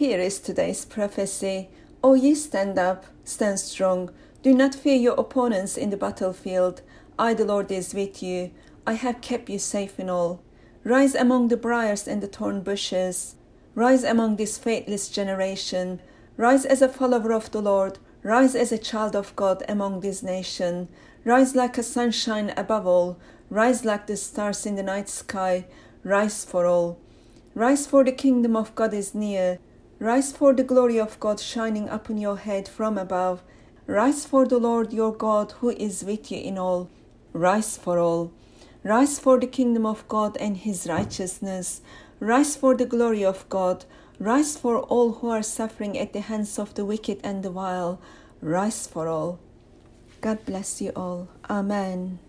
Here is today's prophecy. O ye stand up, stand strong. Do not fear your opponents in the battlefield. I, the Lord, is with you. I have kept you safe in all. Rise among the briars and the thorn bushes. Rise among this faithless generation. Rise as a follower of the Lord. Rise as a child of God among this nation. Rise like a sunshine above all. Rise like the stars in the night sky. Rise for all. Rise for the kingdom of God is near. Rise for the glory of God shining upon your head from above. Rise for the Lord your God who is with you in all. Rise for all. Rise for the kingdom of God and his righteousness. Rise for the glory of God. Rise for all who are suffering at the hands of the wicked and the vile. Rise for all. God bless you all. Amen.